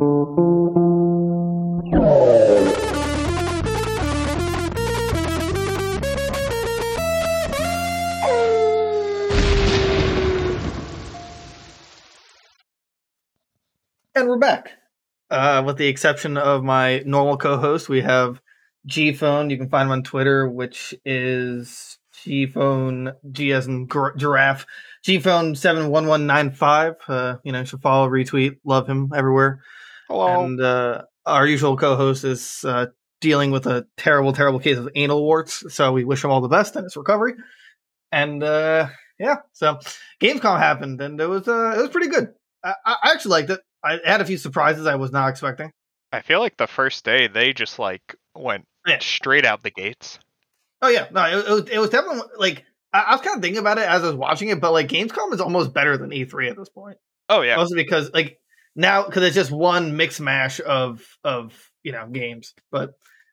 And we're back. Uh, with the exception of my normal co-host, we have G Phone. You can find him on Twitter, which is G Phone G as in gir- giraffe. G Phone seven one one nine five. Uh, you know, should follow, retweet, love him everywhere. Hello. And uh, our usual co-host is uh, dealing with a terrible, terrible case of anal warts. So we wish him all the best in his recovery. And uh, yeah, so Gamescom happened, and it was uh, it was pretty good. I, I actually liked it. I had a few surprises I was not expecting. I feel like the first day they just like went Yeah. straight out the gates. Oh yeah, no, it, it was it was definitely like I, I was kind of thinking about it as I was watching it, but like Gamescom is almost better than E3 at this point. Oh yeah. Mostly because like now because it's just one mix mash of of you know games, but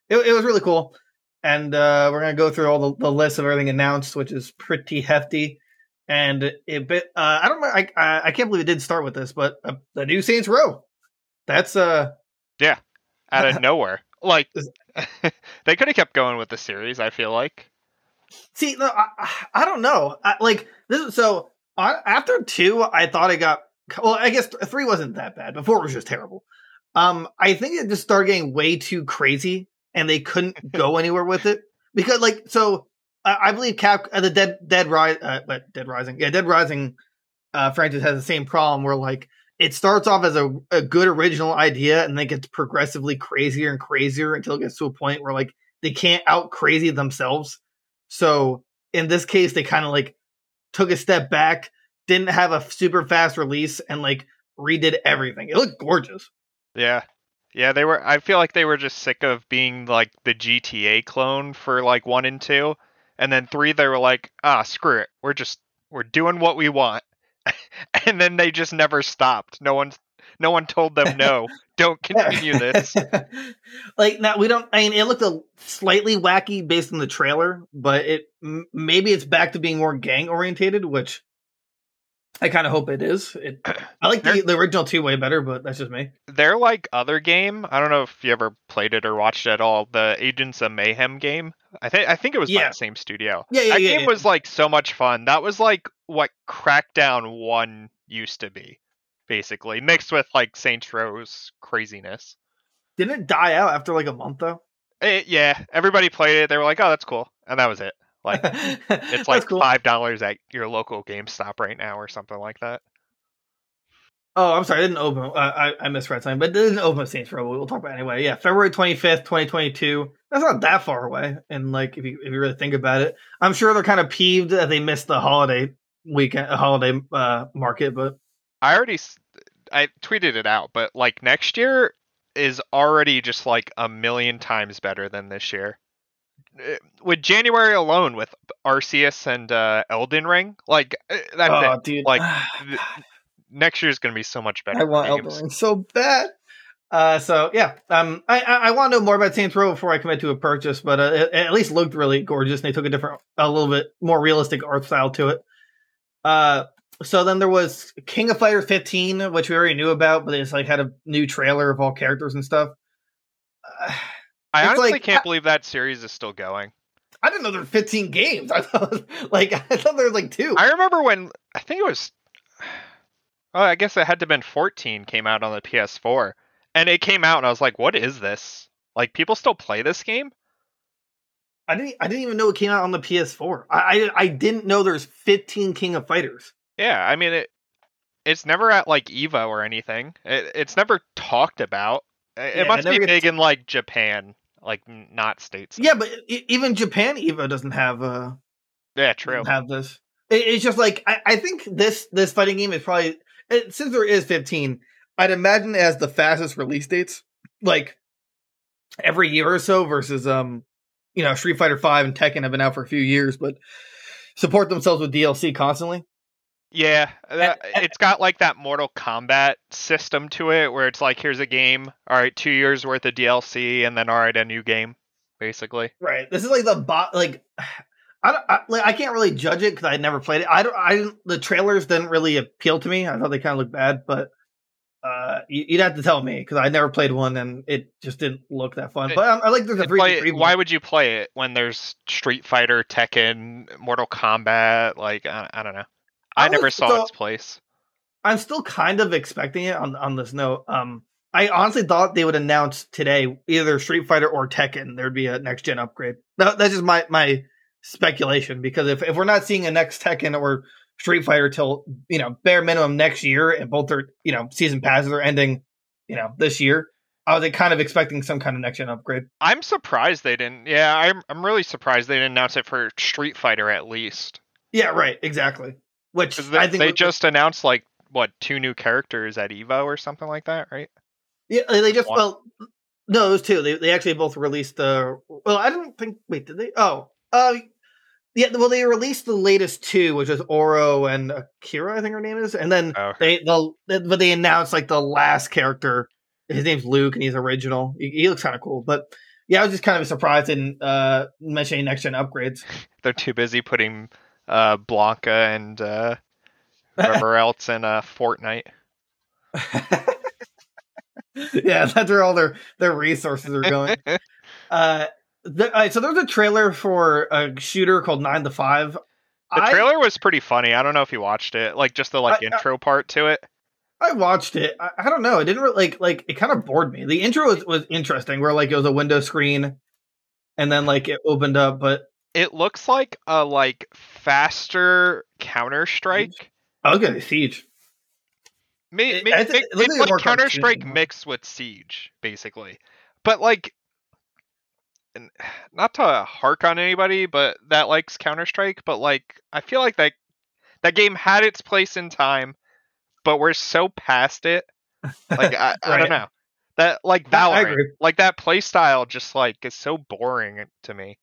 it, it was really cool. And uh, we're gonna go through all the, the list of everything announced, which is pretty hefty. And it bit uh, I don't know I, I I can't believe it did start with this, but uh, the new Saints Row. That's uh yeah, out of nowhere. Like they could have kept going with the series. I feel like. See, no, I, I don't know. I, like this, so on, after two, I thought it got. Well, I guess three wasn't that bad. Before it was just terrible. Um, I think it just started getting way too crazy, and they couldn't go anywhere with it because, like, so I, I believe Cap uh, the Dead Dead Rise, uh, what, Dead Rising, yeah, Dead Rising, uh, franchise has the same problem where like it starts off as a, a good original idea and then gets progressively crazier and crazier until it gets to a point where like they can't out crazy themselves. So in this case, they kind of like took a step back, didn't have a super fast release, and like redid everything. It looked gorgeous. Yeah. Yeah, they were I feel like they were just sick of being like the GTA clone for like 1 and 2. And then 3 they were like, "Ah, screw it. We're just we're doing what we want." and then they just never stopped. No one no one told them no. Don't continue this. like now we don't. I mean, it looked a slightly wacky based on the trailer, but it m- maybe it's back to being more gang orientated, which I kind of hope it is. It, I like the, the original two way better, but that's just me. They're like other game. I don't know if you ever played it or watched it at all. The Agents of Mayhem game. I think I think it was by the same studio. Yeah, yeah, that yeah, game yeah. was like so much fun. That was like what Crackdown One used to be, basically mixed with like Saints Row's craziness. Didn't it die out after like a month though? It, yeah, everybody played it. They were like, "Oh, that's cool," and that was it. Like it's like cool. five dollars at your local GameStop right now, or something like that. Oh, I'm sorry, I didn't open. Uh, I I misread something, but it didn't open Saints Row. We'll talk about it anyway. Yeah, February 25th, 2022. That's not that far away. And like, if you if you really think about it, I'm sure they're kind of peeved that they missed the holiday weekend, holiday uh, market. But I already I tweeted it out, but like next year is already just like a million times better than this year. Uh, With January alone, with Arceus and uh, Elden Ring, like uh, that's oh, it. dude, Like, th- Next year is gonna be so much better. I want games. Elden Ring so bad. Uh, so yeah, um, I I, I want to know more about Saints Row before I commit to a purchase, but uh, it, it at least looked really gorgeous. And they took a different, a little bit more realistic art style to it. Uh, so then there was King of Fighters 15, which we already knew about, but it's like had a new trailer of all characters and stuff. Uh, I It's honestly like- can't believe that series is still going. I didn't know there were 15 games. I thought like I thought there was like two. I remember when I think it was. Oh, I guess it had to have been 14 came out on the PS4, and it came out, and I was like, "What is this? Like, people still play this game?" I didn't I didn't even know it came out on the PS4. I I, I didn't know there's 15 King of Fighters. Yeah, I mean it. It's never at like Evo or anything. It, it's never talked about. It, Yeah, must be big in like Japan, like not states. Yeah, but even Japan Evo doesn't have uh yeah, true. have this. It, it's just like I, I think this this fighting game is probably it, since there is 15. I'd imagine as the fastest release dates, like every year or so, versus um you know Street Fighter Five and Tekken have been out for a few years, but support themselves with DLC constantly. Yeah, that, it's got like that Mortal Kombat system to it, where it's like, here's a game, all right, two years worth of DLC, and then all right, a new game, basically. Right. This is like the bot. Like, I don't. I, like, I can't really judge it because I never played it. I don't. I didn't. The trailers didn't really appeal to me. I thought they kind of looked bad, but uh, you- you'd have to tell me because I never played one and it just didn't look that fun. But um, I like there's a three. why would you play it when there's Street Fighter, Tekken, Mortal Kombat? Like I, I don't know. I I never saw its place. I'm still kind of expecting it on on this note. Um, I honestly thought they would announce today either Street Fighter or Tekken. There'd be a next gen upgrade. That, that's just my my speculation because if if we're not seeing a next Tekken or Street Fighter till you know bare minimum next year, and both are you know season passes are ending, you know this year, I was kind of expecting some kind of next gen upgrade. I'm surprised they didn't. Yeah, I'm I'm really surprised they didn't announce it for Street Fighter at least. Yeah, right, exactly. Which they, I think they just announced like what two new characters at Evo or something like that, right? Yeah, they just One. well, no, it was two. They they actually both released the. Well, I don't think. Wait, did they? Oh, uh, yeah. Well, they released the latest two, which is Oro and Akira, I think her name is, and then Oh, they the but they announced like the last character. His name's Luke, and he's original. He, he looks kind of cool, but yeah, I was just kind of surprised in uh mentioning next gen upgrades. they're too busy putting uh Blanka and uh whoever else in uh Fortnite. yeah, that's where all their their resources are going. uh, the, all right, so there's a trailer for a shooter called Nine to Five. The I- trailer was pretty funny. I don't know if you watched it, like just the like I- I- intro part to it. I watched it. I, I don't know. It didn't really, like like it kind of bored me. The intro was, was interesting, where like it was a window screen, and then like it opened up. But It looks like a like faster Counter Strike. Oh, okay, Siege. Maybe, It- it looks like Counter Strike mixed with Siege, basically. But like, and not to hark on anybody, but that likes Counter Strike. But like, I feel like that that game had its place in time, but we're so past it. Like I, I don't know that like Valorant, like that play style, just like is so boring to me.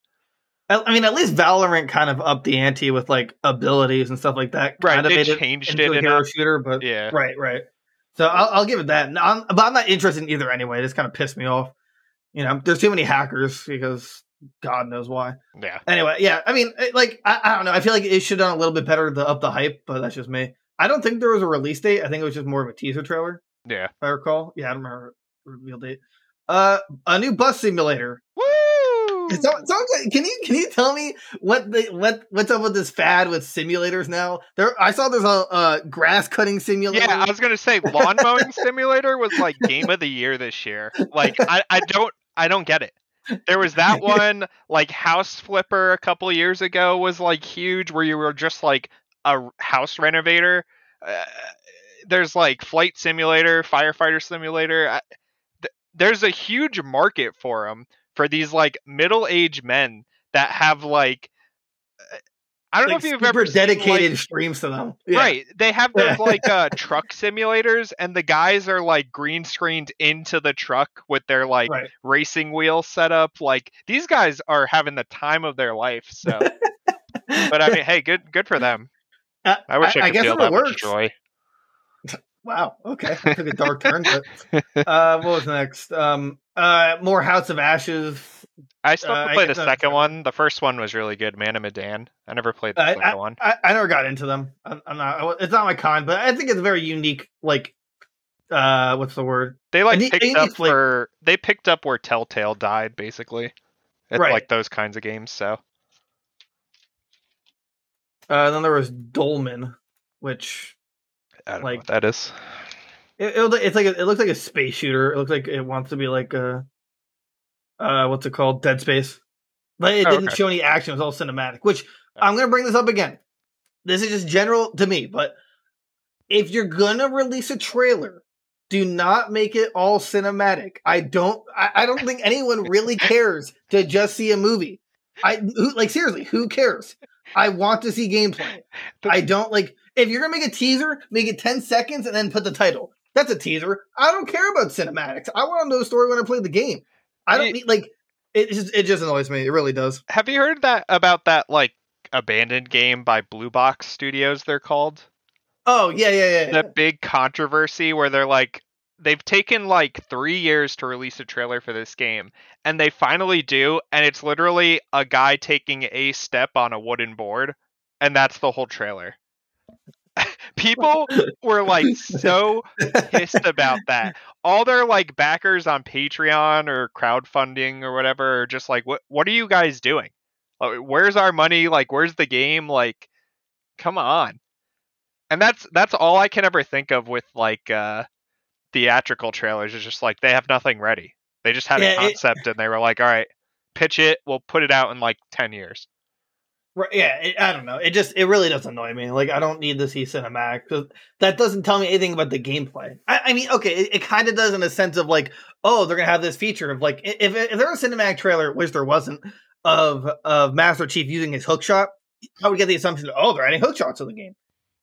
I, I mean, at least Valorant kind of upped the ante with like abilities and stuff like that. Right, kind of changed into it a hero shooter, but Yeah, right, right. So I'll, I'll give it that. No, I'm, but I'm not interested in either anyway. This kind of pissed me off. You know, there's too many hackers because God knows why. yeah. Anyway, yeah, I mean, it- like, I, I don't know. I feel like it should have done a little bit better to up the hype, but that's just me. I don't think there was a release date. I think it was just more of a teaser trailer, Yeah. if I recall. Yeah, I don't remember reveal date. Uh, a new bus simulator. Woo! So, can you can you tell me what the what what's up with this fad with simulators now? There, I saw there's a, a grass cutting simulator. Yeah, I was gonna say lawn mowing simulator was like game of the year this year. Like I, I don't I don't get it. There was that one like house flipper a couple years ago was like huge where you were just like a house renovator. Uh, there's like flight simulator, firefighter simulator. I, th- there's a huge market for them for these like middle-aged men that have like uh, I don't know if you've ever seen, like, dedicated streams to them. Yeah. Right. They have those like uh truck simulators and the guys are like green screened into the truck with their like Right. racing wheel set up. Like these guys are having the time of their life. So but I mean hey, good good for them. Uh, I wish I, I could guess feel that it much works. joy. Wow. Okay. I Took a dark turn. But, uh, what was next? Um, uh, more House of Ashes. I still Uh, play the second one. The first one was really good, Man of Medan. I never played the I, second I, one. I, I never got into them. I'm, I'm not. It's not my con, but I think it's very unique. Like, uh, what's the word? They like I I picked need up flavor. for they picked up where Telltale died, basically. It's Right. like those kinds of games, so Uh, then there was Dolmen, which I don't Like- know what that is. It, it, it's like a, it looks like a space shooter. It looks like it wants to be like a, uh, what's it called? Dead Space. But it Oh, didn't okay. show any action. It was all cinematic. Which I'm gonna bring this up again. This is just general to me, but if you're gonna release a trailer, do not make it all cinematic. I don't. I, I don't think anyone really cares to just see a movie. I who, like seriously, who cares? I want to see gameplay. I don't like if you're gonna make a teaser, make it 10 seconds and then put the title. That's a teaser. I don't care about cinematics. I want to know the story when I play the game. I don't Ye- need like it just it just annoys me. It really does. Have you heard that about that like abandoned game by Blue Box Studios? They're called Oh yeah, yeah, yeah. yeah. big controversy where they're like they've taken like three years to release a trailer for this game, and they finally do, and it's literally a guy taking a step on a wooden board, and that's the whole trailer. People were like so pissed about that. All their like backers on Patreon or crowdfunding or whatever are just like, what What are you guys doing? Like, where's our money? Like, where's the game? Like, come on. And that's that's all I can ever think of with like uh theatrical trailers is just like they have nothing ready. They just had Yeah, a it- concept and they were like, all right, pitch it. We'll put it out in like ten years. Right, yeah, it, I don't know. It just it really does annoy me. Like I don't need to see cinematic that doesn't tell me anything about the gameplay. I, I mean, okay, it, it kind of does in a sense of like, oh, they're gonna have this feature of like, if if there was a cinematic trailer, which there wasn't, of of Master Chief using his hook shot, I would get the assumption, oh, they're adding hook shots to the game.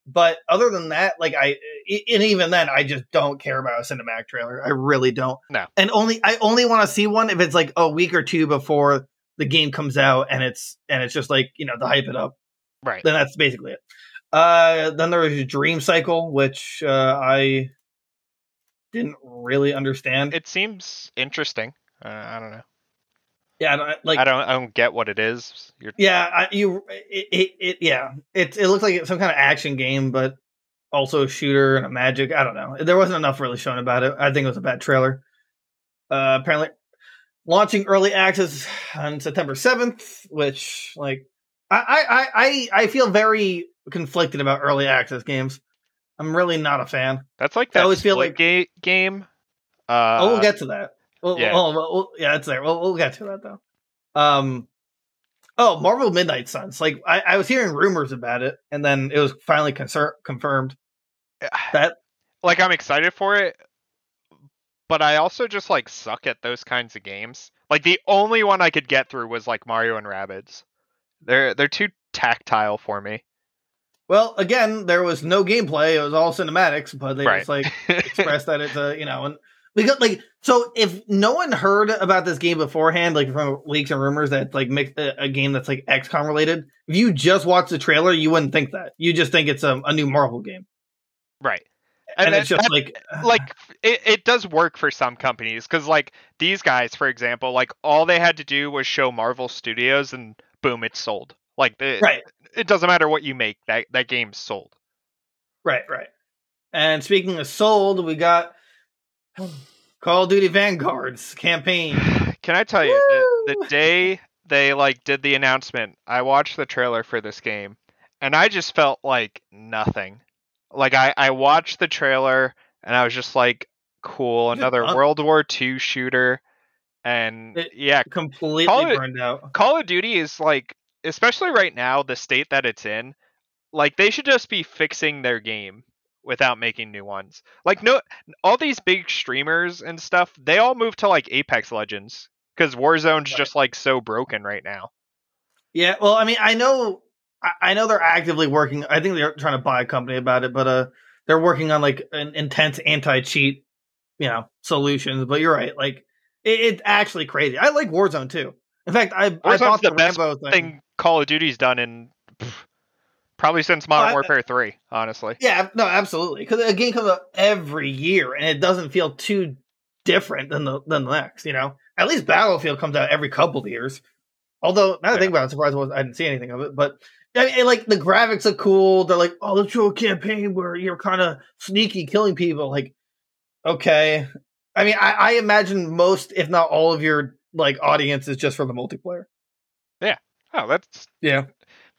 But other than that, like I, i- and even then, I just don't care about a cinematic trailer. I really don't. No. and only I only want to see one if it's like a week or two before the game comes out and it's and it's just like you know to hype it up Right. then that's basically it uh then there was Dreamcycle which uh i didn't really understand It seems interesting. Uh, I don't know. yeah I don't, like I don't. I don't get what it is. You're yeah I, you it, it, it yeah it, it looks like some kind of action game but also a shooter and a magic i don't know there wasn't enough really shown about it i think it was a bad trailer uh apparently launching early access on september 7th which like i i i i feel very conflicted about early access games i'm really not a fan That's like that I always feel like- ga- game. Uh, oh, we'll get to that. We'll, yeah. oh, well, we'll- yeah, it's there. We'll, we'll get to that though. Um, oh, Marvel Midnight Suns. Like I, I was hearing rumors about it, and then it was finally concer- confirmed that. like I'm excited for it, but I also just like suck at those kinds of games. Like the only one I could get through was like Mario and Rabbids. They're they're too tactile for me. Well, again, there was no gameplay; it was all cinematics. But they Right. just like expressed that it's a you know, and because like so, if no one heard about this game beforehand, like from leaks and rumors that like mix a, uh, a game that's like XCOM related, if you just watch the trailer, you wouldn't think that. You just think it's a, a new Marvel game, right. And, And, it's just that- like uh, like it, it does work for some companies because like these guys for example like all they had to do was show marvel studios and boom it's sold like it, right. it doesn't matter what you make that that game's sold Right, right. And speaking of sold, we got Call of Duty Vanguard's campaign. can i tell you the, the day they like did the announcement i watched the trailer for this game and i just felt like nothing like i i watched the trailer and i was just like cool another world war ii shooter and yeah Completely Call burned out. Call of Duty is like, especially right now, the state that it's in, like they should just be fixing their game without making new ones. Like no, all these big streamers and stuff, they all move to like Apex Legends because Warzone's Right. just like so broken right now. Yeah, well, I mean, I know, I, I know they're actively working. I think they're trying to buy a company about it, but uh, they're working on like an intense anti-cheat, you know, solutions. But you're right, like it, it's actually crazy. I like Warzone too. In fact, I I bought the, the best Rambo thing. Thing Call of Duty's done in pff, probably since Modern I- Warfare Three, honestly. Yeah, no, absolutely. Because a game comes out every year, and it doesn't feel too different than the than the next. You know, at least Battlefield comes out every couple of years. Although now that I think about it, I'm surprised I didn't see anything of it. But I mean, like the graphics are cool. They're like, oh, let's show a campaign where you're kind of sneaky killing people. Like, okay. I mean, I, I imagine most, if not all, of your like audience is just for the multiplayer. Yeah. Oh, that's Yeah,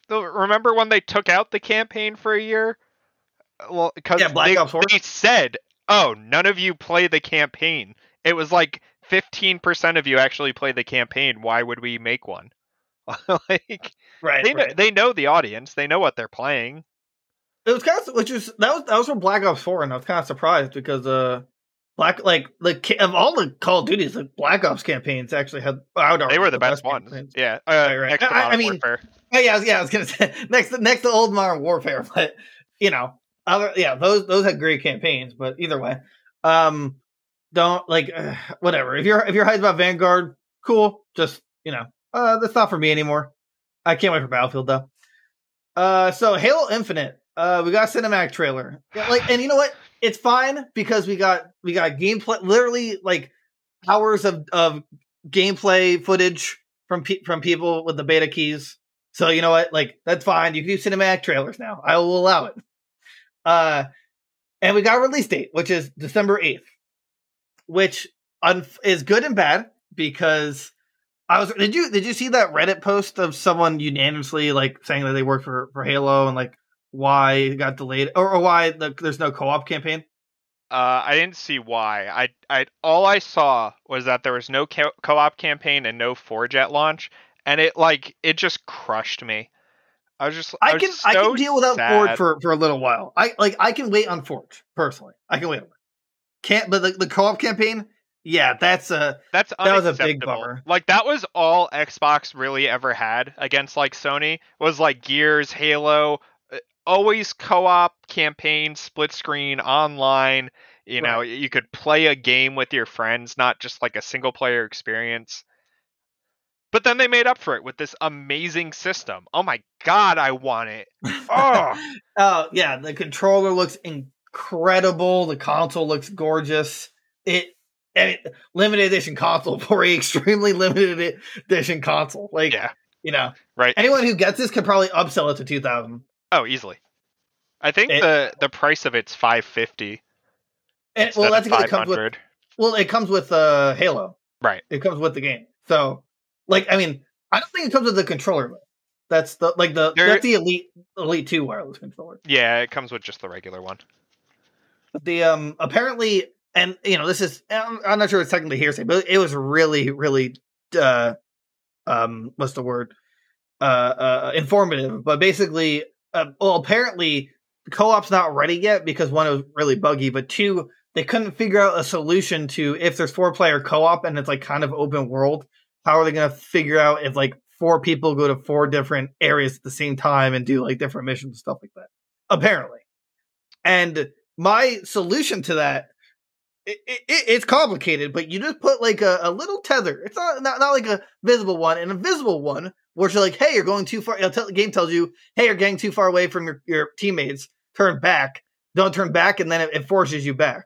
Remember when they took out the campaign for a year? Well, because Yeah, they, Ops 4. they said, "Oh, none of you play the campaign." It was like fifteen percent of you actually play the campaign. Why would we make one? like right. they know, they know the audience. They know what they're playing. It was kind of which is that was that was from Black Ops Four, and I was kind of surprised because uh, Black like the ca- of all the Call of Duties, the Black Ops campaigns actually had I would They were the, best, ones. campaigns. Yeah. Uh, Right, right. Next to I- I mean- Warfare. Yeah, yeah, I was, yeah, I was gonna say next next to old Modern Warfare, but you know, other yeah, those those had great campaigns, but either way, um, don't like uh, whatever. If you're if you're hyped about Vanguard, cool. Just you know, uh, that's not for me anymore. I can't wait for Battlefield though. Uh, so Halo Infinite, uh, we got cinematic trailer. Yeah, like, and you know what? It's fine because we got we got gameplay, literally like hours of of gameplay footage from pe- from people with the beta keys. So you know what? Like that's fine. You can do cinematic trailers now. I will allow it. Uh, and we got a release date, which is December eighth, which un- is good and bad because I was. Did you did you see that Reddit post of someone unanimously like saying that they work for for Halo and like why it got delayed or, or why the, there's no co-op campaign? Uh, I didn't see why. I, I, all I saw was that there was no co- co-op campaign and no Forge at launch, and it like it just crushed me. I was just, I, I was can I can deal without sad. Forge for, for a little while. I like I can wait on Forge personally. I can wait on it. Can't but the, the co-op campaign, yeah, that's a That's that was a big bummer. Like that was all Xbox really ever had against like Sony was like Gears, Halo, uh, always co-op campaign, split screen, online. You know, you could play a game with your friends, not just like a single player experience. But then they made up for it with this amazing system. Oh my god, I want it. Oh, Oh yeah, the controller looks incredible. The console looks gorgeous. It, I mean, limited edition console for a extremely limited edition console. Like yeah, you know, right. anyone who gets this could probably upsell it to two thousand. Oh, easily. I think It- the the price of it's 550 And well, that's because it comes with 500. well, it comes with uh Halo. Right. It comes with the game. So, like, I mean, I don't think it comes with the controller. That's the like the There- that's the elite elite two wireless controller. Yeah, it comes with just the regular one. the um apparently and you know this is I'm, I'm not sure it's technically hearsay but it was really really uh um what's the word? Uh uh informative but basically uh, well apparently co-op's not ready yet because one it was really buggy but two they couldn't figure out a solution to if there's four player co-op and it's like kind of open world how are they going to figure out if like four people go to four different areas at the same time and do like different missions and stuff like that apparently. And my solution to that it, it, it's complicated but you just put like a, a little tether. It's not, not not like a visible one an invisible one where you're like hey you're going too far it'll tell, the game tells you hey you're getting too far away from your, your teammates. Turn back. Don't turn back and then it, it forces you back.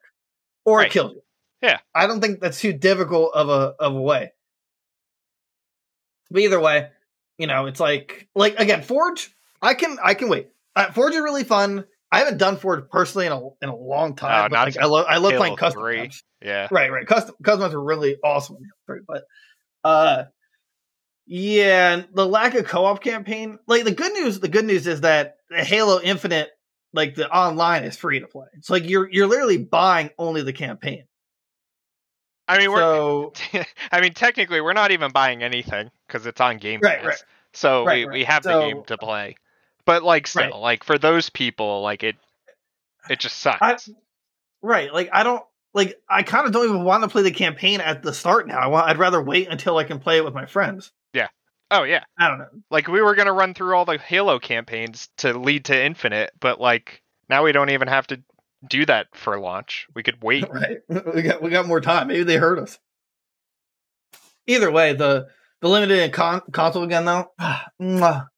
Or Right. it kills you. Yeah. i don't think that's too difficult of a of a way. But either way you know it's like like again forge i can i can wait. Uh, forge is really fun i haven't done forge personally in a in a long time but like, i love i love playing custom 3. maps. Yeah. right right custom custom are really awesome 3, but uh yeah the lack of co-op campaign like the good news the good news is that halo infinite like the online is free to play it's like you're you're literally buying only the campaign I mean, we're so I mean, technically, we're not even buying anything because it's on Game Pass. right. So Right, we, right. we have the game to play. But like, still, Right. like for those people, like it, it just sucks. I, right like i don't like i kind of don't even want to play the campaign at the start now i want i'd rather wait until i can play it with my friends Yeah. oh yeah, i don't know like we were gonna run through all the Halo campaigns to lead to Infinite, but like now we don't even have to do that for launch. We could wait. right we got we got more time maybe they heard us either way the the limited con- console again though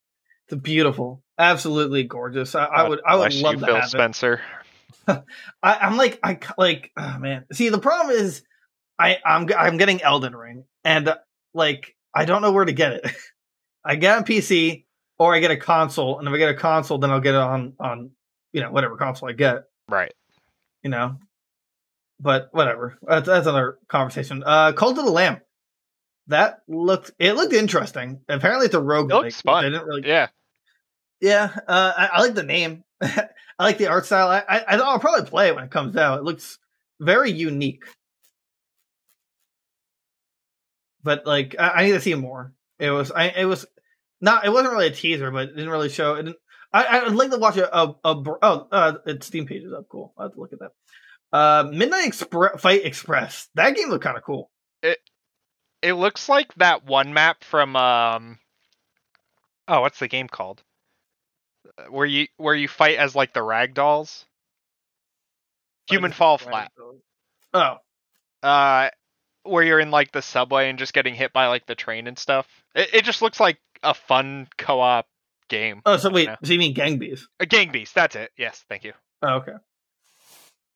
it's beautiful absolutely gorgeous i, I would i would love you, to Phil have it Spencer. I, i'm like I like oh man see the problem is i i'm i'm getting elden ring and uh, like i don't know where to get it i get it on pc or i get a console and if i get a console then i'll get it on on you know whatever console i get Right. you know. But whatever. That's, that's another conversation. Uh Cult of the Lamb. That looked it looked interesting. Apparently it's a rogue. It looks fun. They didn't really Yeah. Yeah. Uh I, I like the name. I like the art style. I, I I'll probably play it when it comes out. It looks very unique. But like I, I need to see more. It was I it was not it wasn't really a teaser, but it didn't really show it didn't I, I'd like to watch a, a, a oh uh its Steam page is up. Cool. I have to look at that. Uh, Midnight Expre- Fight Express. That game looked kind of cool. It It looks like that one map from um. Oh, what's the game called? Uh, Where you where you fight as like the rag dolls. Human Fall Flat. Oh, Uh, where you're in like the subway and just getting hit by like the train and stuff. It, it just looks like a fun co-op game. oh. So wait, Yeah. so you mean Gang Beast? A Gang Beast. That's it. Yes, thank you. Oh, okay.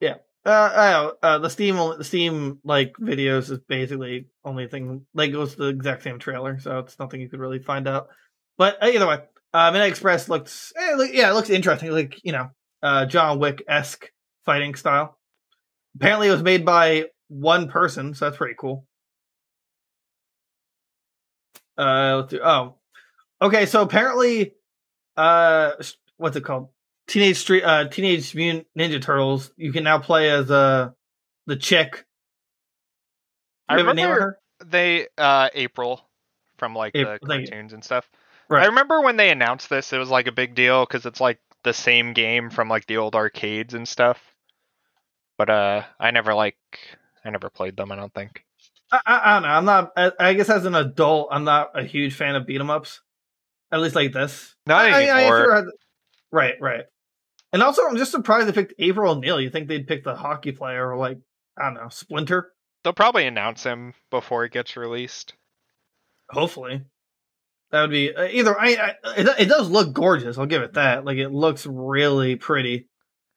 Yeah. Uh, I know, uh, the Steam, the Steam like videos is basically only thing. Like it was the exact same trailer, so it's nothing you could really find out. But uh, either way, uh, Midnight Express looks, eh, look, yeah, it looks interesting. Like you know, uh, John Wick esque fighting style. Apparently, it was made by one person, so that's pretty cool. Uh, let's do, oh, okay. So apparently, uh, what's it called? Teenage Street, uh, Teenage Mutant Ninja Turtles. You can now play as uh the chick. I You have a name on remember they uh April from like April, the cartoons and stuff. Right. I remember when they announced this, it was like a big deal because it's like the same game from like the old arcades and stuff. But uh, I never like I never played them. I don't think. I, I, I don't know. I'm not. I, I guess as an adult, I'm not a huge fan of beat 'em ups. At least like this. Not I- I- I anymore. sure had- right, right. And also, I'm just surprised they picked April O'Neil. You think they'd pick the hockey player or like I don't know, Splinter? They'll probably announce him before it gets released. Hopefully, that would be uh, either. I, I it, it does look gorgeous. I'll give it that. Like it looks really pretty.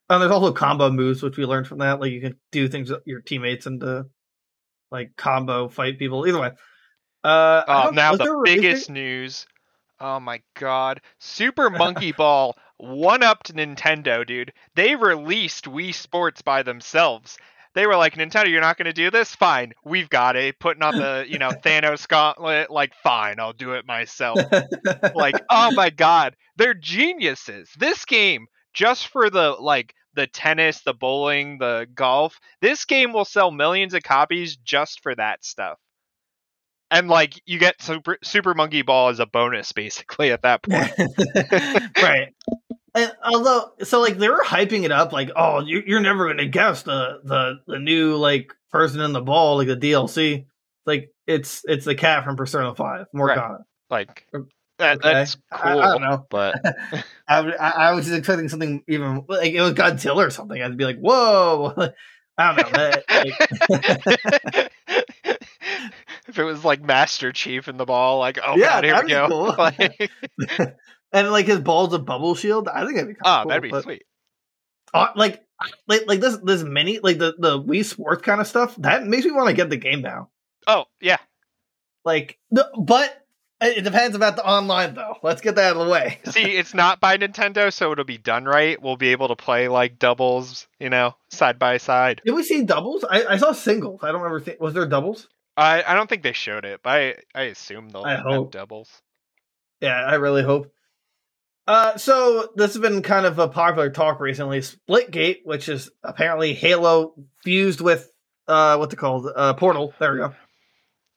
And there's also combo moves, which we learned from that. Like you can do things with your teammates and uh, like combo fight people. Either way. Uh, Oh, now the there biggest news. Oh my god. Super Monkey Ball one upped Nintendo, dude. They released Wii Sports by themselves. They were like, Nintendo, you're not going to do this? Fine. We've got it. Putting on the, you know, Thanos gauntlet. Like, fine, I'll do it myself. like, oh my god. They're geniuses. This game, just for the, like, the tennis, the bowling, the golf, this game will sell millions of copies just for that stuff. And like you get Super Super Monkey Ball as a bonus basically at that point. right. And although, so like they were hyping it up, like, oh, you're, you're never gonna guess the the the new like person in the ball, like the DLC. Like it's it's the cat from Persona Five, Morgana. Like uh, Okay. that's cool. I don't know. But I was just expecting something even like it was Godzilla or something. I'd be like, whoa. I don't know. that- like- if it was like Master Chief in the ball, like oh Yeah, god, here we go. cool. Like, and like his ball's a bubble shield. I think that'd be kind oh, cool. that'd be but- sweet. uh, like like like this this mini like the the Wii Sports kind of stuff that makes me want to get the game now. Oh yeah, Like, no, but it depends about the online though. Let's get that out of the way. see, it's not by Nintendo, so it'll be done right. We'll be able to play like doubles, you know, side by side. Did we see doubles? I, I saw singles. I don't remember. Th- was there doubles? I I don't think they showed it, but I I assume they'll I have hope. doubles. Yeah, I really hope. Uh, so this has been kind of a popular talk recently. Splitgate, which is apparently Halo fused with uh, what's it called? Uh, Portal. There we go.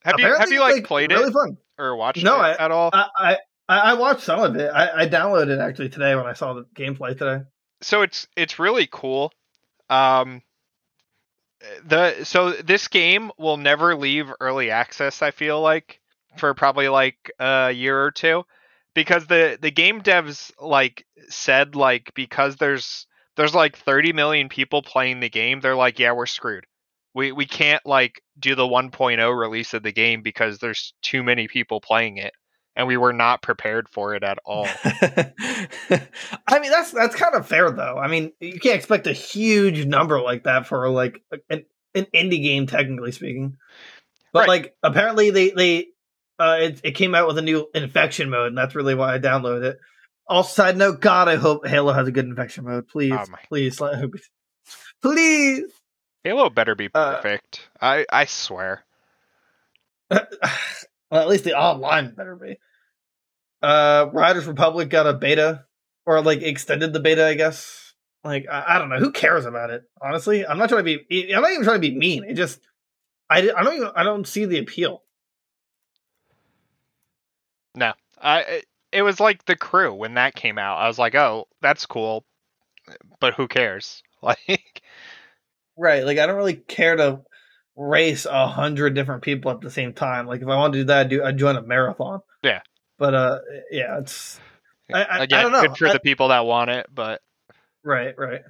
Have you have you like, played really it Fun. or watched No, it I- at all? I, I I watched some of it. I, I downloaded it actually today when I saw the gameplay today. so it's it's really cool. Um, the so this game will never leave early access. I feel like for probably like a year or two, because the the game devs like said like because there's there's like 30 million people playing the game. They're like, yeah, we're screwed. We we can't like do the 1.0 release of the game because there's too many people playing it, and we were not prepared for it at all. I mean, that's that's kind of fair though. I mean, you can't expect a huge number like that for like an, an indie game, technically speaking. But Right. like, apparently they they uh, it, it came out with a new infection mode, and that's really why I downloaded it. Also, side note, God, I hope Halo has a good infection mode. Please, Oh please, let- please. Halo better be Uh, perfect. I I swear. well, at least the online better be. Uh, Riders Republic got a beta, or like extended the beta, I guess. Like, I, I don't know. Who cares about it? Honestly, I'm not trying to be. I'm not even trying to be mean. It just, I, I don't even. I don't see the appeal. I it- was like the crew when that came out. I was like, oh, that's cool, but who cares? Like, Right. Like, I don't really care to race a hundred different people at the same time. Like, if I want to do that, I'd, do, I'd join a marathon. Yeah. But uh, yeah, it's I- I- I again, don't know. good for I- the people that want it, but Right, right.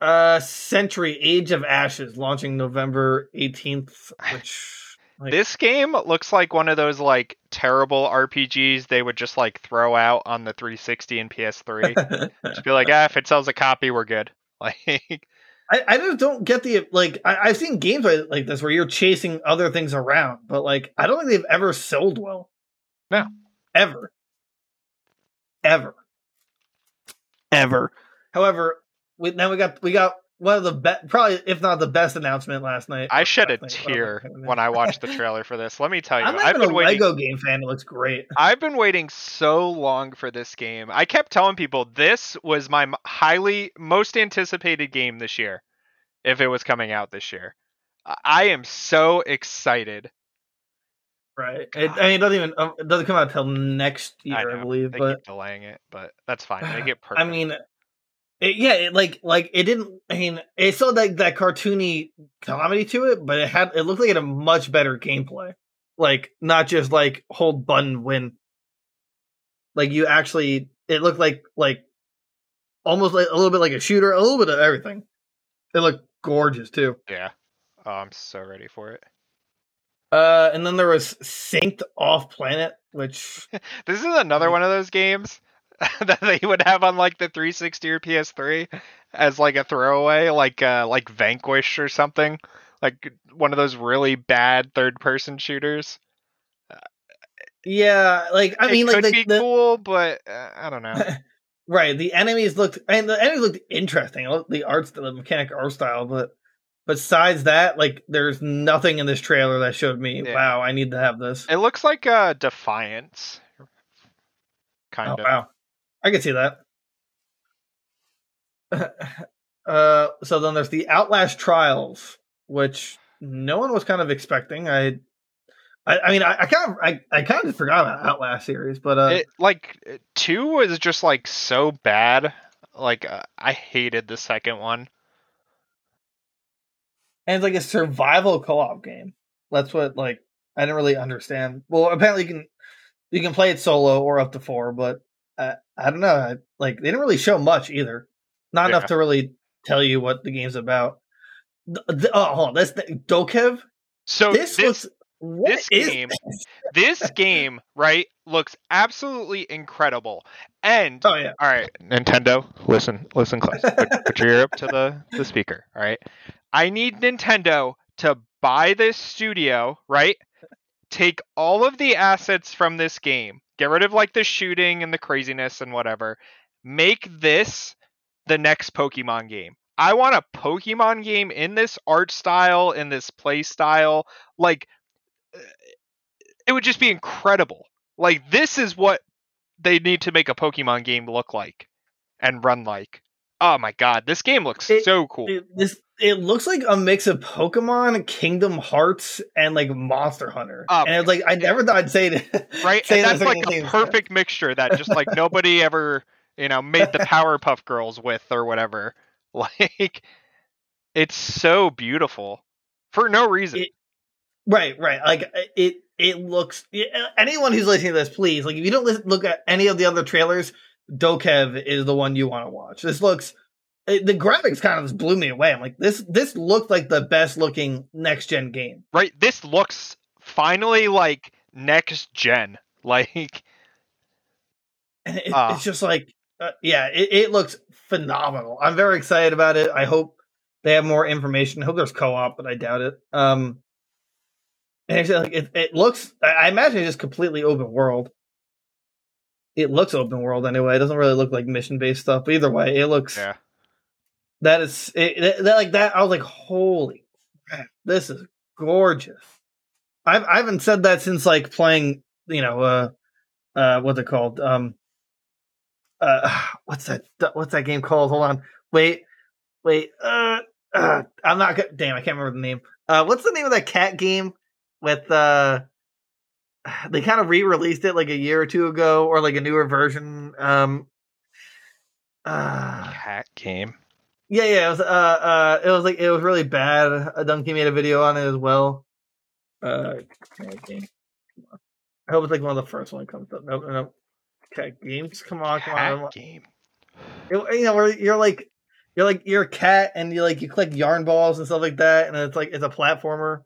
Uh Century Age of Ashes launching November 18th, which like, this game looks like one of those like terrible RPGs they would just like throw out on the 360 and PS3. just be like, ah, if it sells a copy, we're good. Like, I, I just don't get the like I, I've seen games like, like this where you're chasing other things around, but like I don't think they've ever sold well. No. Ever. Ever. Ever. However, we, then we got we got one of the best, probably if not the best announcement last night. I shed a night, tear when I watched the trailer for this. Let me tell you, I'm not I've even been a waiting. Lego game fan. It looks great. I've been waiting so long for this game. I kept telling people this was my highly most anticipated game this year, if it was coming out this year. I- I am so excited. Right. It, I mean, it doesn't even um, it doesn't come out till next year, I, know, believe. They But keep delaying it, but that's fine. They get perfect. I mean, it, yeah, it, like like it didn't. I mean, it still had like that cartoony comedy to it, but it had it looked like it had a much better gameplay. Like not just like hold button win. Like you actually, it looked like like almost like a little bit like a shooter, a little bit of everything. It looked gorgeous too. yeah. Oh, I'm so ready for it. Uh, and then there was Synced Off Planet, which This is another one of those games that they would have on like the 360 or PS3 as like a throwaway, like uh like Vanquish or something, like one of those really bad third-person shooters. yeah, like I it mean, like the, be the- cool, but uh, I don't know. Right. The enemies looked, and the enemies looked interesting. The art, the mechanic art style, but besides that, like, there's nothing in this trailer that showed me, Yeah. wow, I need to have this. it looks like uh Defiance, kind Oh, of. wow, I can see that. uh, so then there's the Outlast Trials, which no one was kind of expecting. I, I, I mean, I, I kind of, I, I kind of forgot about Outlast series, but uh, It like two was just like so bad. Like uh, I hated the second one. and it's like a survival co-op game. That's what like I didn't really understand. Well, apparently you can you can play it solo or up to four, but uh, I don't know. I, like they didn't really show much either. Not enough to really tell you what the game's about. The, the, oh, hold on. That's the, Dokev. So this, this looks. This is game- this game right looks absolutely incredible. And Oh yeah. all right, Nintendo, listen, listen close. Put, put your ear up to the the speaker. All right, I need Nintendo to buy this studio. Right, take all of the assets from this game, get rid of like the shooting and the craziness and whatever. Make this the next Pokemon game. I want a Pokemon game in this art style, in this play style. Like, uh, it would just be incredible. Like, this is what they need to make a Pokemon game look like and run like. Oh my god, this game looks It- so cool. It, this it looks like a mix of Pokemon, Kingdom Hearts, and like Monster Hunter. Oh, and it's like I never thought I'd say it. right? say And that's like a perfect mixture that just like nobody ever, you know, made the Powerpuff Girls with or whatever. Like, it's so beautiful for no reason. It- Right, right. Like uh, it, it looks. Uh, anyone who's listening to this, please, like, if you don't listen, look at any of the other trailers, Dokev is the one you want to watch. This looks. It, the graphics kind of just blew me away. I'm like, this, this looked like the best looking next gen game. right? This looks finally like next gen. Like, And it, Ah. it's just like, uh, yeah, it, it looks phenomenal. I'm very excited about it. I hope they have more information. I hope there's co-op, but I doubt it. Um, and it's like it, it looks. I I imagine it's just completely open world. It looks open world anyway. It doesn't really look like mission based stuff. But either way, it looks. yeah, That is it, that, like that. I was like, holy crap, this is gorgeous. I've I haven't said that since like playing, you know, uh, uh, what's it called? Um, uh, what's that? What's that game called? Hold on, wait, wait. Uh, uh I'm not. Good. Damn, I can't remember the name. Uh, what's the name of that cat game with uh? They kind of re-released it like a year or two ago, or like a newer version. Um, uh, cat game. Yeah, yeah. It was uh uh it was like it was really bad. A Donkey made a video on it as well. Uh game. I hope it's like one of the first one that comes up. No, no, no. Cat games. Come on, come cat on. game. It- you know, where you're like you're like you're a cat and you like you click yarn balls and stuff like that, and it's like it's a platformer.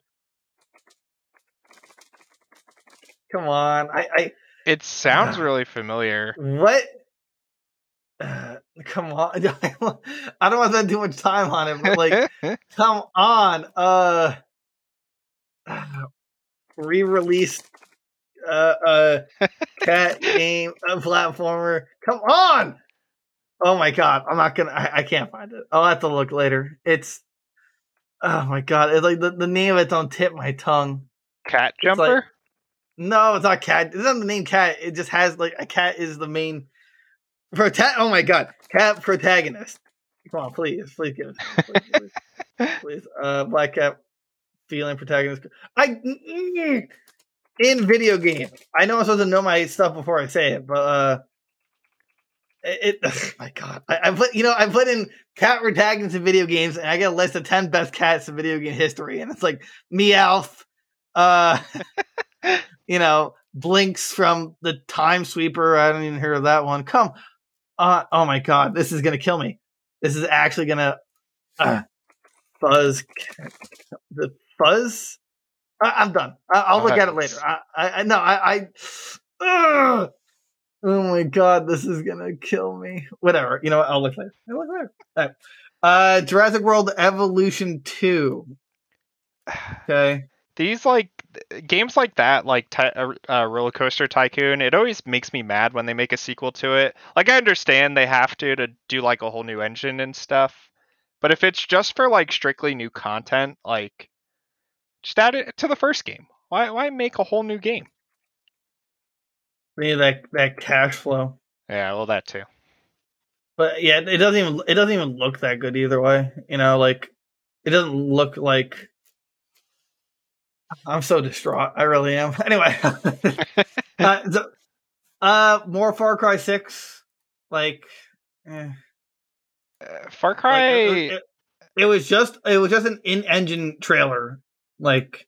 Come on, I, I It sounds really familiar. what? Uh, come on, I don't want to spend too much time on it, but like. Come on. Uh re-released uh uh cat game a platformer. Come on. Oh my god, I'm not gonna. I, I can't find it. I'll have to look later. It's. Oh my god, it's like the, the name of it don't tip my tongue. Cat It's like- jumper. No, it's not cat. It's not the name cat. It just has like a cat is the main prota- Oh my god, cat protagonist. Come on, please, please give it. Please, please, please. Uh, black cat feeling protagonist. I in video game. I know I'm supposed to know my stuff before I say it, but uh, it. it my god, I, I put you know I put in cat protagonists in video games, and I get a list of ten best cats in video game history, and it's like Meowth, uh, you know, Blinx from the Time Sweeper. I don't even hear of that one. Come, uh, oh my god, this is gonna kill me. This is actually gonna uh, fuzz. The fuzz. I, I'm done. I, I'll look at it later. I, I, I no, I, I ugh. oh my god, this is gonna kill me. Whatever. You know what? I'll look later. I'll look later. Right. Uh, Jurassic World Evolution Two. Okay. These like games like that, like ty- uh, uh, Roller Coaster Tycoon, it always makes me mad when they make a sequel to it. Like I understand they have to to do like a whole new engine and stuff, but if it's just for like strictly new content, like just add it to the first game. Why why make a whole new game? Need that that cash flow. Yeah, well that too. But yeah, it doesn't even it doesn't even look that good either way. You know, like it doesn't look like. I'm so distraught. I really am. Anyway, uh, so, uh, more Far Cry Six. Like, eh. Uh, Far Like, Cry. it, it- it was just it was just an in-engine trailer. Like,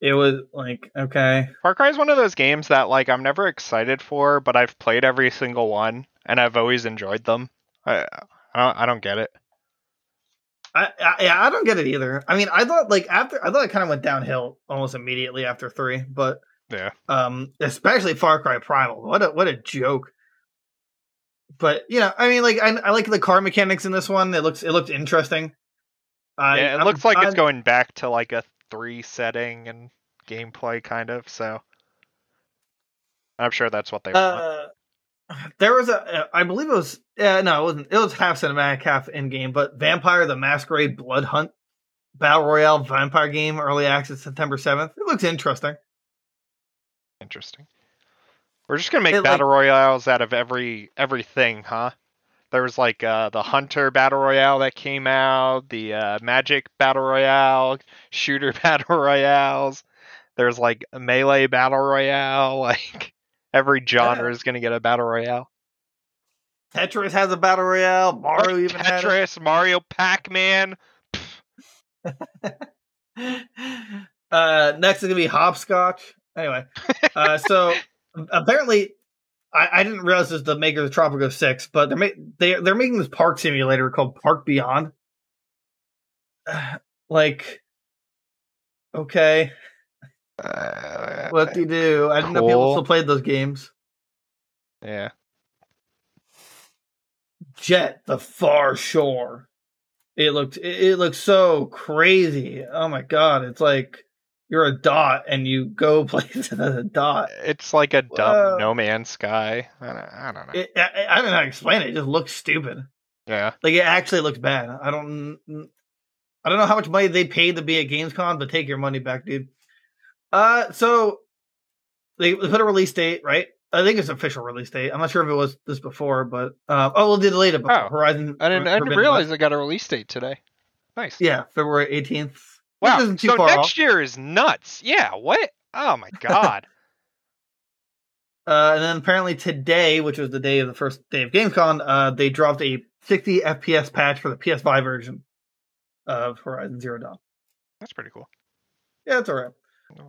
it was like okay, Far Cry is one of those games that like I'm never excited for, but I've played every single one and I've always enjoyed them. I I don't, I don't get it. I, I yeah, I don't get it either. I mean, I thought like after I thought it kind of went downhill almost immediately after three, but Yeah. um, especially Far Cry Primal. What a what a joke. But you know, I mean, like I, I like the car mechanics in this one. It looks it looked interesting. I, yeah, it I'm- looks like I'm- it's going back to like a three setting and gameplay kind of. So I'm sure that's what they want. Uh, there was a, I believe it was, yeah, no, it wasn't. It was half cinematic, half in game. But Vampire: The Masquerade Blood Hunt Battle Royale vampire game, early access, September seventh. It looks interesting. Interesting. We're just gonna make It, like- battle royales out of every everything, huh? There was like uh, the Hunter battle royale that came out, the uh, Magic battle royale, shooter battle royales. There's like melee battle royale. Like every genre is gonna get a battle royale. Tetris has a battle royale. Mario even had it. Tetris, Mario, Pac-Man. uh, next is gonna be hopscotch. Anyway, uh, so apparently, I, I didn't realize this was the maker of Tropico Six, but they're ma- they they're making this park simulator called Park Beyond. like, okay, Uh, what do you do? I didn't know people Cool. still played those games. yeah. Jett the Far Shore. It looked it, it looked so crazy. Oh my god! It's like you're a dot and you go places as a dot. It's like a dumb Whoa. No Man's Sky. I don't, I don't know. It, I, I don't know how to explain it. It just looks stupid. yeah. Like it actually looks bad. I don't. I don't know how much money they paid to be at Gamescom, but take your money back, dude. Uh, so they, they put a release date, right? I think it's official release date. I'm not sure if it was this before, but uh, oh, well, they delayed it. Before. Oh, Horizon. I didn't, I didn't realize West. it got a release date today. Nice. Yeah, February 18th. Wow. Which isn't too So next off. year is nuts. Yeah. What? Oh my god. Uh, and then apparently today, which was the day of the first day of Gamescom, uh, they dropped a 60 FPS patch for the PS5 version of Horizon Zero Dawn. That's pretty cool. Yeah, it's all right.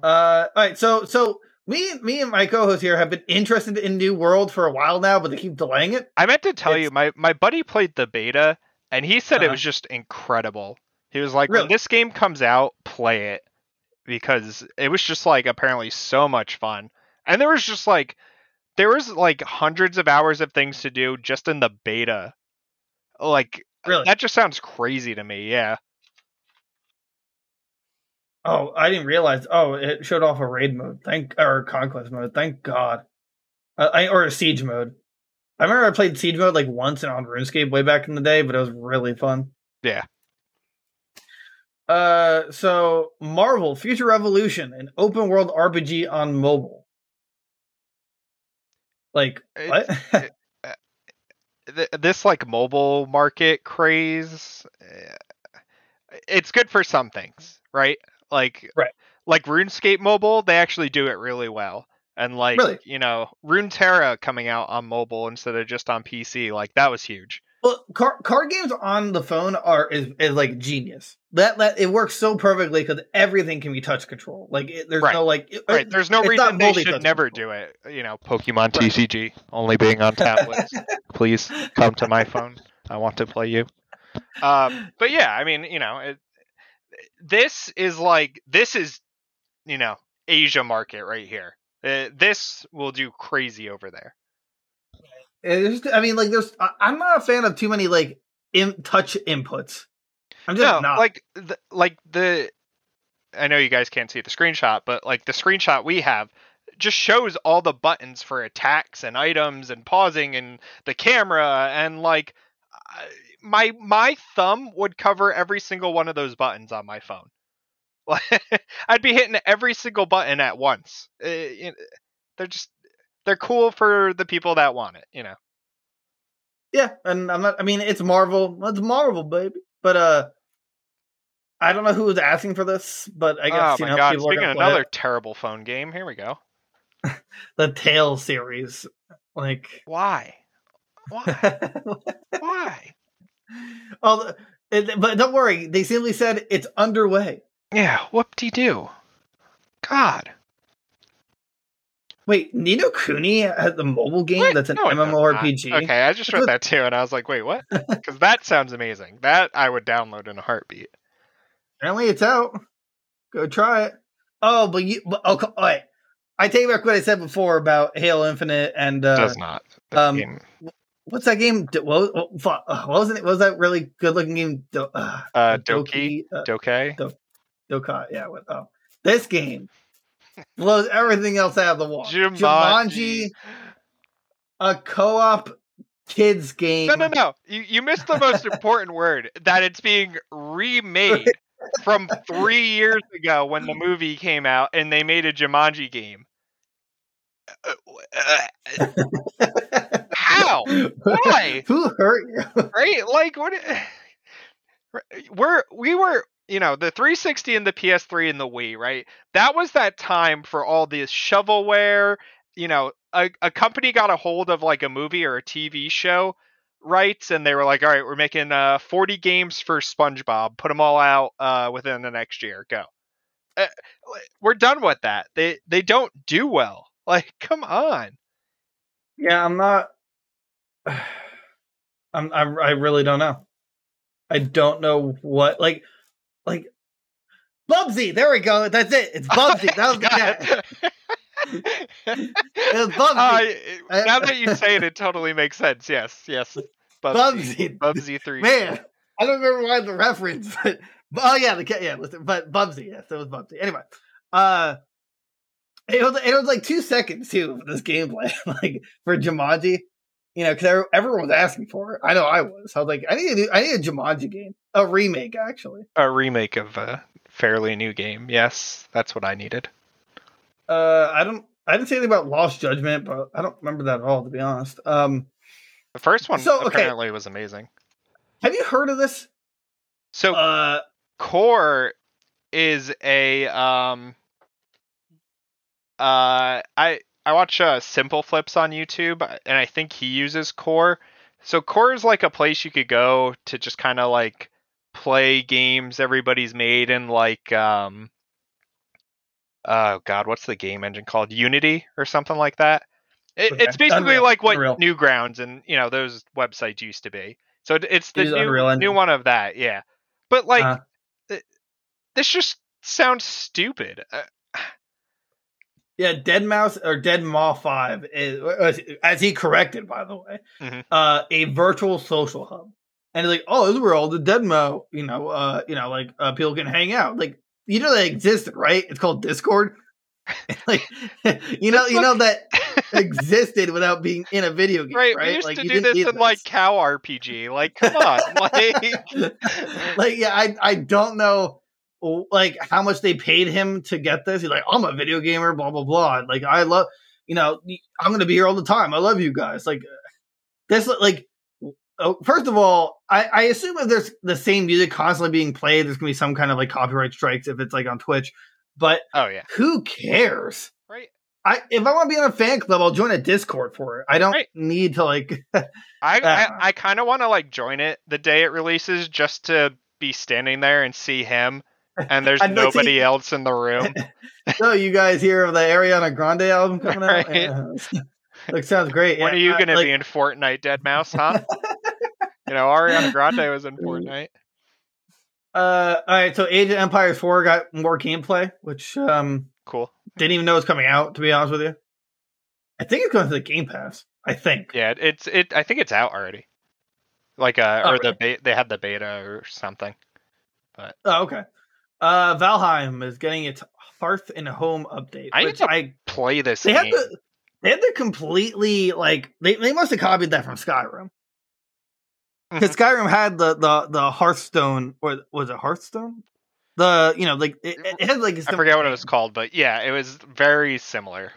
Uh, all right. So, so me, me, and my co-host here have been interested in New World for a while now, but they keep delaying it. I meant to tell you, my my buddy played the beta, and he said it Uh-huh. was just incredible. He was like, Really? when this game comes out, play it because it was just like apparently so much fun, and there was just like there was like hundreds of hours of things to do just in the beta. Like Really? that just sounds crazy to me. Yeah. Oh, I didn't realize. Oh, it showed off a raid mode. Thank or conquest mode. Thank God. Uh, I, or a siege mode. I remember I played Siege mode like once on RuneScape way back in the day, but it was really fun. Yeah. Uh, so Marvel Future Revolution, an open world RPG on mobile. Like what? Th- this like mobile market craze eh, it's good for some things right like Right. like runescape mobile they actually do it really well and like Really? you know runeterra coming out on mobile instead of just on pc like that was huge well, car- card games on the phone are is, is like genius. That that it works so perfectly because everything can be touch control. Like it, there's Right. no like it- right there's no reason they should never control. do it you know pokemon tcg only being on tablets please come to my phone i want to play you um but yeah i mean you know it, this is like this is you know asia market right here uh, this will do crazy over there just, I mean, like, there's. I'm not a fan of too many like in touch inputs. I'm just no not. like the, like the i know you guys can't see the screenshot but like the screenshot we have just shows all the buttons for attacks and items and pausing and the camera and like my my thumb would cover every single one of those buttons on my phone i'd be hitting every single button at once know, they're just they're cool for the people that want it you know yeah, and I'm not. I mean, it's Marvel. It's Marvel, baby. But uh, I don't know who was asking for this, but I guess oh you know god people are speaking of another terrible phone game here we go the Tail series. Like, why why why oh, but don't worry. They simply said it's underway. Yeah, whoop de doo. God. Wait, Ni no Kuni has the mobile game that's an No, MMORPG. Okay, I just read that too, and I was like, wait, what? Because that sounds amazing. That I would download in a heartbeat. Apparently, it's out. Go try it. Oh, but you. But, co- all right. I take back what I said before about Halo Infinite and uh, Does not. Um, what's that game? What, what, uh, what was it? What was that really good looking game? Do, uh, Uh, Doki, uh, Dokei? Dokkai. Yeah. What, oh, this game blows everything else out of the water. Jumanji. a co-op kids game. No, no, no. You, you missed the most important word that it's being remade from three years ago when the movie came out and they made a Jumanji game. Uh, Why? Who hurt you? right? Like what we're we were you know the 360 and the ps3 and the wii right? That was that time for all this shovelware you know a, a company got a hold of like a movie or a tv show rights and they were like all right we're making uh 40 games for spongebob. Put them all out uh within the next year. Go. Uh, we're done with that. They they don't do well. Like come on. Yeah, I'm not. I'm. I, I really don't know. I don't know what like, like. Bubsy, there we go. That's it. It's Bubsy. that was the guy. It was Bubsy. Uh, now that you say it, it totally makes sense. Yes, yes. Bubsy, Bubsy. Bubsy three. Man, I don't remember why the reference, but, but oh yeah, the cat. Yeah, listen, but Bubsy. Yes, it was Bubsy. Anyway, uh, it was it was like two seconds too for this gameplay, like for Jumanji. You know, because everyone was asking for it. I know I was. I was like, I need a new, I need a Jumanji game, a remake actually. a remake of a fairly new game. Yes, that's what I needed. Uh, I don't. I didn't say anything about Lost Judgment, but I don't remember that at all, to be honest. Um, The first one So, okay. apparently was amazing. have you heard of this? So Uh, Core is a um uh I I watch uh, Simple Flips on YouTube and I think he uses Core. So Core is like a place you could go to just kind of like play games everybody's made in like um oh god, what's the game engine called? Unity or something like that. It, Okay. It's basically Unreal. like what Unreal. Newgrounds and you know those websites used to be. So it's the new, new one of that, yeah. But like Uh-huh. this just sounds stupid. Yeah, Dead Mouse or Dead Maw Five is, as he corrected, by the way, Mhm. uh, a virtual social hub. And he's like, oh, this is where all the Dead Mouse, you know, uh, you know, like uh, people can hang out. Like, you know, they existed, right? It's called Discord. like you know, you know that existed without being in a video game, Right, right? we used like to you do this in like cow RPG. Like, come on, like like yeah, I I don't know like how much they paid him to get this. He's like, I'm a video gamer, blah blah blah. Like I love, you know, I'm gonna be here all the time. I love you guys. Like this, like. Oh, first of all, I, I assume if there's the same music constantly being played, there's gonna be some kind of like copyright strikes if it's like on Twitch. But oh yeah, who cares? right. I if I want to be on a fan club, I'll join a Discord for it. I don't Right. need to like. I I, Uh. I kind of want to like join it the day it releases just to be standing there and see him, and there's to nobody else in the room. so you guys hear of the Ariana Grande album coming out? Right. Yeah. like sounds great. When Yeah, are you I- gonna like, be in Fortnite, Dead Mouse? Huh? you know, Ariana Grande was in Fortnite. Uh, all right. So Age of Empires Four got more gameplay, which um Cool. didn't even know was coming out. To be honest with you, I think it's going to the Game Pass. I think. Yeah, it's it. I think it's out already. Like uh, Oh, or the be- they had the beta or something. Oh, okay. Uh, Valheim is getting its Hearth and Home update, I need to I Play this they had game. to they had to completely like they, they must have copied that from Skyrim because Skyrim had the the the Hearthstone or was it Hearthstone? The you know like it, it had like I forget what it was called, but yeah, it was very similar.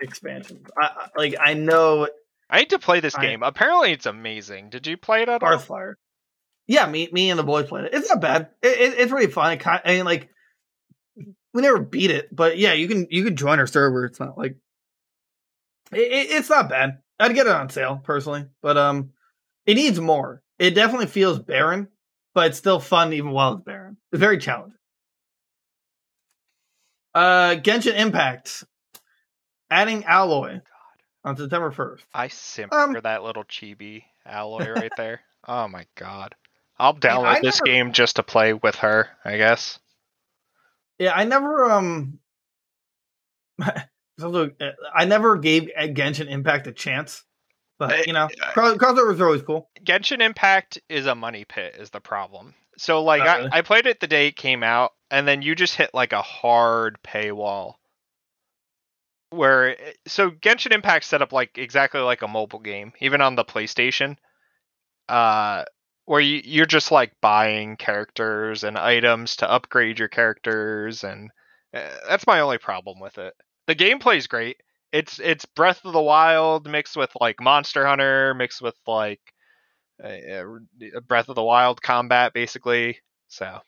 expansion. I, like I know I need to play this I- game. Apparently, it's amazing. Did you play it at all? Hearthfire. Yeah, me me and the boys played it. It's not bad. It, it, it's really fun. Kind, I mean, like we never beat it, but yeah, you can you can join our server. It's not like it, it, it's not bad. I'd get it on sale personally, but um, it needs more. It definitely feels barren, but it's still fun even while it's barren. It's very challenging. Uh, Genshin Impact adding Aloy on September first. I simp Um, for that little chibi Aloy right there. Oh my god. I'll I download this never- game just to play with her, I guess. Yeah, I never um uh, I never gave Genshin Impact a chance. But you know, Uh, cross- crossovers are always cool. Genshin Impact is a money pit is the problem. So like Oh, I, really? I played it the day it came out and then you just hit like a hard paywall. Where it- so Genshin Impact set up like exactly like a mobile game, even on the PlayStation. Uh where you, you're just like buying characters and items to upgrade your characters and uh, that's my only problem with it. The gameplay's great. It's it's Breath of the Wild mixed with like Monster Hunter mixed with like uh, uh, Breath of the Wild combat, basically. So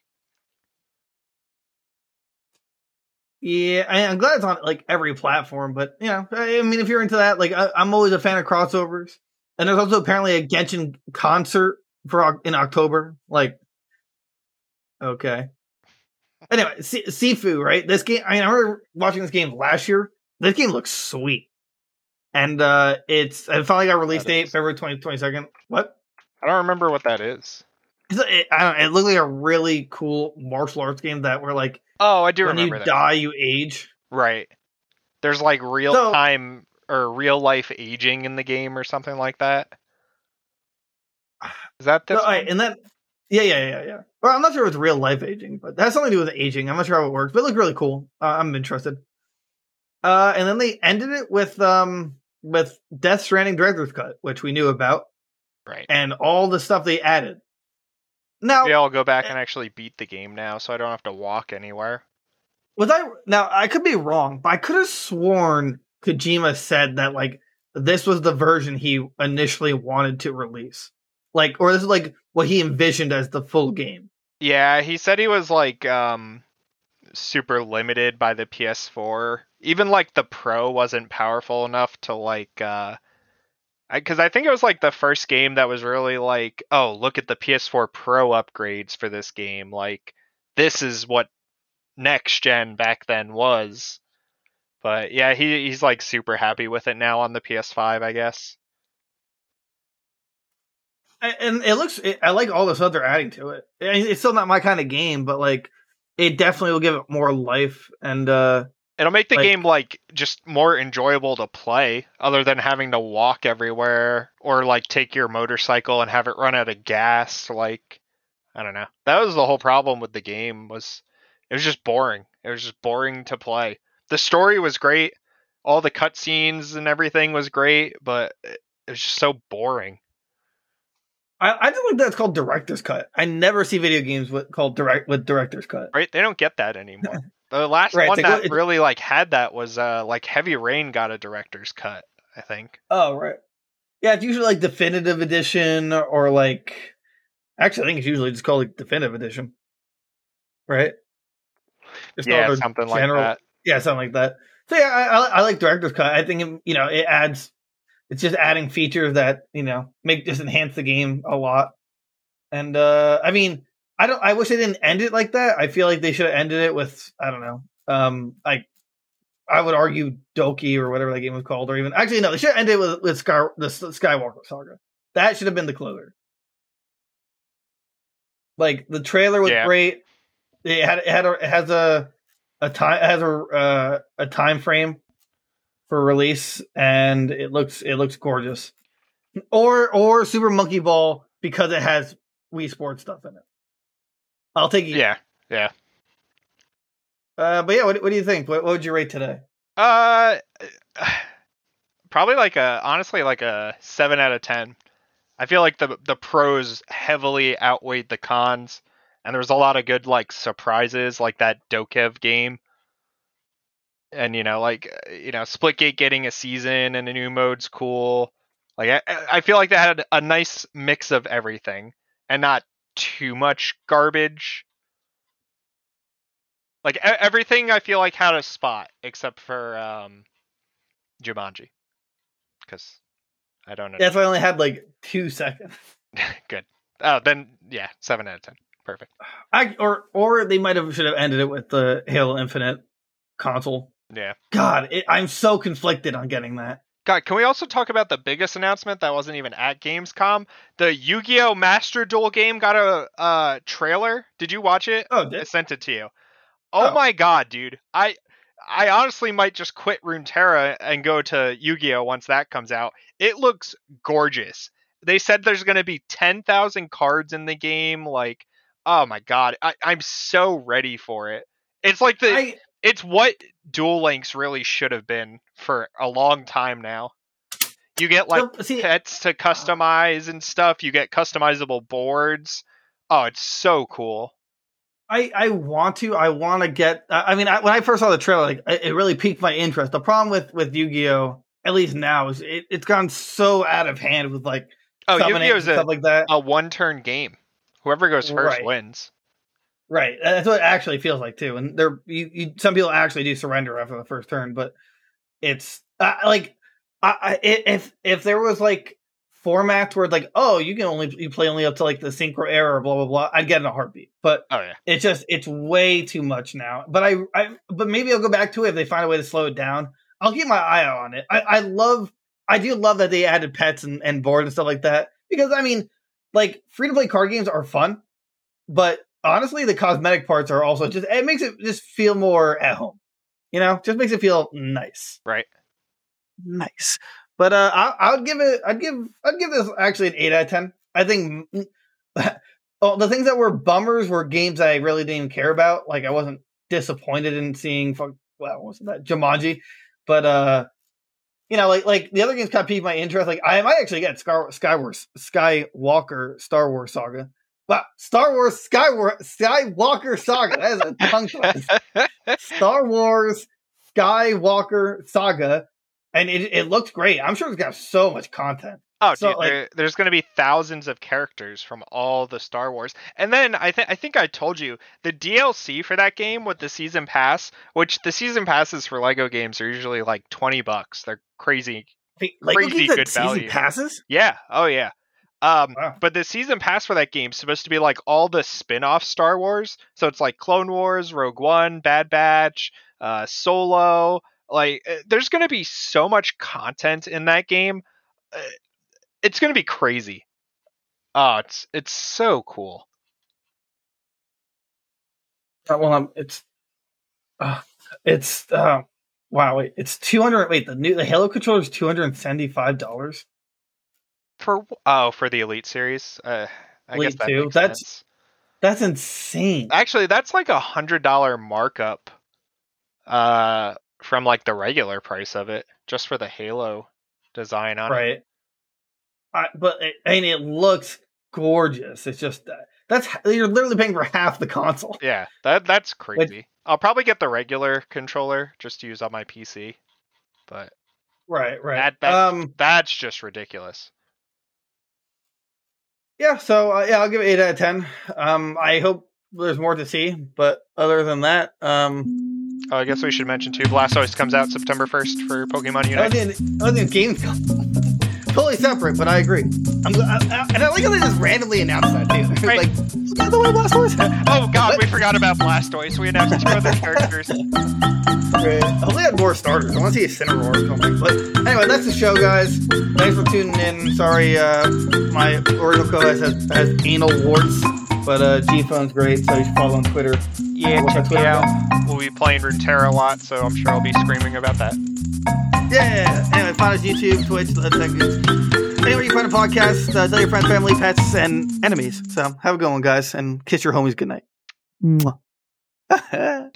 Yeah, I, I'm glad it's on like every platform. But you know, I, I mean, if you're into that, like I, I'm always a fan of crossovers. And there's also apparently a Genshin concert for in October. Like, okay. Anyway, Si- Sifu, right? This game. I mean, I remember watching this game last year. This game looks sweet, and uh it's it finally got release That date is. February 20, 22nd. What? I don't remember what that is. It, I don't. It looked like a really cool martial arts game that where like Oh, I do when you that. die, you age. Right. There's like real time or real life aging in the game or something like that. Is that all right, one? and then yeah, yeah, yeah, yeah. Well, I'm not sure if it's real life aging, but that has something to do with aging. I'm not sure how it works, but it looked really cool. Uh, I'm interested. Uh, and then they ended it with um with Death Stranding director's cut, which we knew about, Right. and all the stuff they added. Now, Maybe I'll go back and actually beat the game now, so I don't have to walk anywhere. was I now? I could be wrong, but I could have sworn Kojima said that like this was the version he initially wanted to release, like, or this is like what he envisioned as the full game. Yeah, he said he was like um super limited by the PS4. Even like the Pro wasn't powerful enough to like uh because I think it was like the first game that was really like, oh, look at the PS4 Pro upgrades for this game. Like this is what next gen back then was. But yeah, he he's like super happy with it now on the PS5, I guess. And it looks it, i like all the stuff they're adding to it it's still not my kind of game but like it definitely will give it more life and uh It'll make the Like- game like just more enjoyable to play, other than having to walk everywhere or like take your motorcycle and have it run out of gas. Like, I don't know. That was the whole problem with the game was It was just boring. It was just boring to play. The story was great. All the cutscenes and everything was great, but it was just so boring. I, I just like that's called director's cut. I never see video games with called direct with director's cut. Right? They don't get that anymore. The last Right, one like, that really like had that was uh like Heavy Rain got a director's cut, I think. Oh right. Yeah, it's usually like definitive edition or like actually I think it's usually just called like definitive edition. Right? It's yeah, something like that. Yeah, something like that. So yeah, I, I, I like director's cut. I think it, you know it adds. It's just adding features that you know make just enhance the game a lot. And uh I mean, I don't. I wish they didn't end it like that. I feel like they should have ended it with I don't know. Um, like I would argue Doki or whatever that game was called, or even actually no, they should have ended it with with Sky the Skywalker saga. That should have been the closer. Like the trailer was Yeah. great. It had it had a, it has a a time has a uh, a time frame for release, and it looks it looks gorgeous. Or or Super Monkey Ball because it has Wii Sports stuff in it. I'll take it. Yeah. Yeah. Uh, but yeah, what, what do you think? What, what would you rate today? Uh, probably like a honestly like a seven out of ten. I feel like the the pros heavily outweighed the cons, and there was a lot of good like surprises, like that Dokev game, and you know like uh, you know Splitgate getting a season and a new mode's cool. Like I, I feel like they had a nice mix of everything, and not too much garbage. Like everything, I feel like had a spot except for um, Jumanji, because I don't know. Yeah, if I only had like two seconds. Good. Oh, then yeah, seven out of ten. Perfect. I or or they might have should have ended it with the Halo Infinite console. Yeah. God, it, I'm so conflicted on getting that. God, can we also talk about the biggest announcement that wasn't even at Gamescom? The Yu-Gi-Oh! Master Duel game got a uh, trailer. Did you watch it? Oh, I sent it to you. Oh, Oh. my god, dude. I I honestly might just quit Runeterra and go to Yu-Gi-Oh once that comes out. It looks gorgeous. They said there's going to be 10,000 cards in the game like oh my god. I I'm so ready for it. It's like the I it's what Duel Links really should have been for a long time now. You get like so- see. pets to customize and stuff. You get customizable boards. Oh, it's so cool. I, I want to. I want to get. I mean, I, when I first saw the trailer, like it, really piqued my interest. The problem with with Yu Gi Oh, at least now, is it, it's gone so out of hand with like Oh, Yu-Gi-Oh's and a, stuff like that. a one-turn game. Whoever goes first Right. wins. Right, that's what it actually feels like too. And there, you, you some people actually do surrender after the first turn, but it's uh, like I, I, if if there was like formats where it's like, oh, you can only you play only up to like the synchro error, blah blah blah, I'd get in a heartbeat. But Oh yeah. it's just it's way too much now. But I, I but maybe I'll go back to it if they find a way to slow it down. I'll keep my eye on it. I, I love I do love that they added pets and, and board and stuff like that. Because I mean, like free to play card games are fun, but honestly the cosmetic parts are also just it makes it just feel more at home. You know, just makes it feel nice. Right. Nice. But uh I I would give it I'd give I'd give this actually an eight out of ten. I think oh, the things that were bummers were games I really didn't care about. Like I wasn't disappointed in seeing fuck well, what was that? Jumanji. But uh you know, like like the other games kind of piqued my interest. Like I might actually get Sky Skywars Skywalker Star Wars Saga. But Star Wars Skywar Skywalker Saga. That is a tongue twister. Star Wars Skywalker Saga, and it, it looks great. I'm sure it's got so much content. Oh, So, dude, like- there, there's going to be thousands of characters from all the Star Wars, and then I think I think I told you the DLC for that game with the season pass, which the season passes for Lego games are usually like twenty bucks. They're crazy. Lego Crazy good season value. passes. Yeah. Oh yeah. Um, Wow. but the season pass for that game is supposed to be like all the spin-off Star Wars. So it's like Clone Wars, Rogue One, Bad Batch, uh, Solo. Like, uh, there's going to be so much content in that game. Uh, it's going to be crazy. Oh, it's it's so cool. Uh, well, um, it's uh, it's uh, wow. Wait, it's two hundred. Wait, the new the Halo controller is two hundred and seventy five dollars. For oh, for the Elite series, uh, I guess Elite that two, that's- sense. That's insane. Actually, that's like a hundred dollar markup uh from like the regular price of it, just for the Halo design on it. Right. I, but it, and it looks gorgeous. It's just uh, that's you're literally paying for half the console. Yeah, that that's crazy. I'll probably get the regular controller just to use on my PC. But Right, right. That- that- um, that's just ridiculous. Yeah. So uh, yeah, I'll give it eight out of ten. Um, I hope there's more to see, but other than that, um, Oh, I guess we should mention too. Blastoise comes out September first for Pokemon Unite. in, I was in Gamescom. Totally separate, but I agree. I'm, I, I, and I like how they just randomly announced that too. Right. like, by the way, Blastoise. Oh God, we forgot about Blastoise. We announced two other characters. Great. I hope they had more starters. I want to see a Incineroar or something. But anyway, that's the show, guys. Thanks for tuning in. Sorry, uh, my original co-host has, has anal warts, but uh, G-Phone's great, so you should follow on Twitter. Yeah, check Twitter out. We'll be playing Runeterra a lot, so I'm sure I'll be screaming about that. Yeah. Anyway, find us YouTube, Twitch. Good. Anyway, you find a podcast. Uh, tell your friends, family, pets, and enemies. So have a good one, guys, and kiss your homies goodnight. Mwah.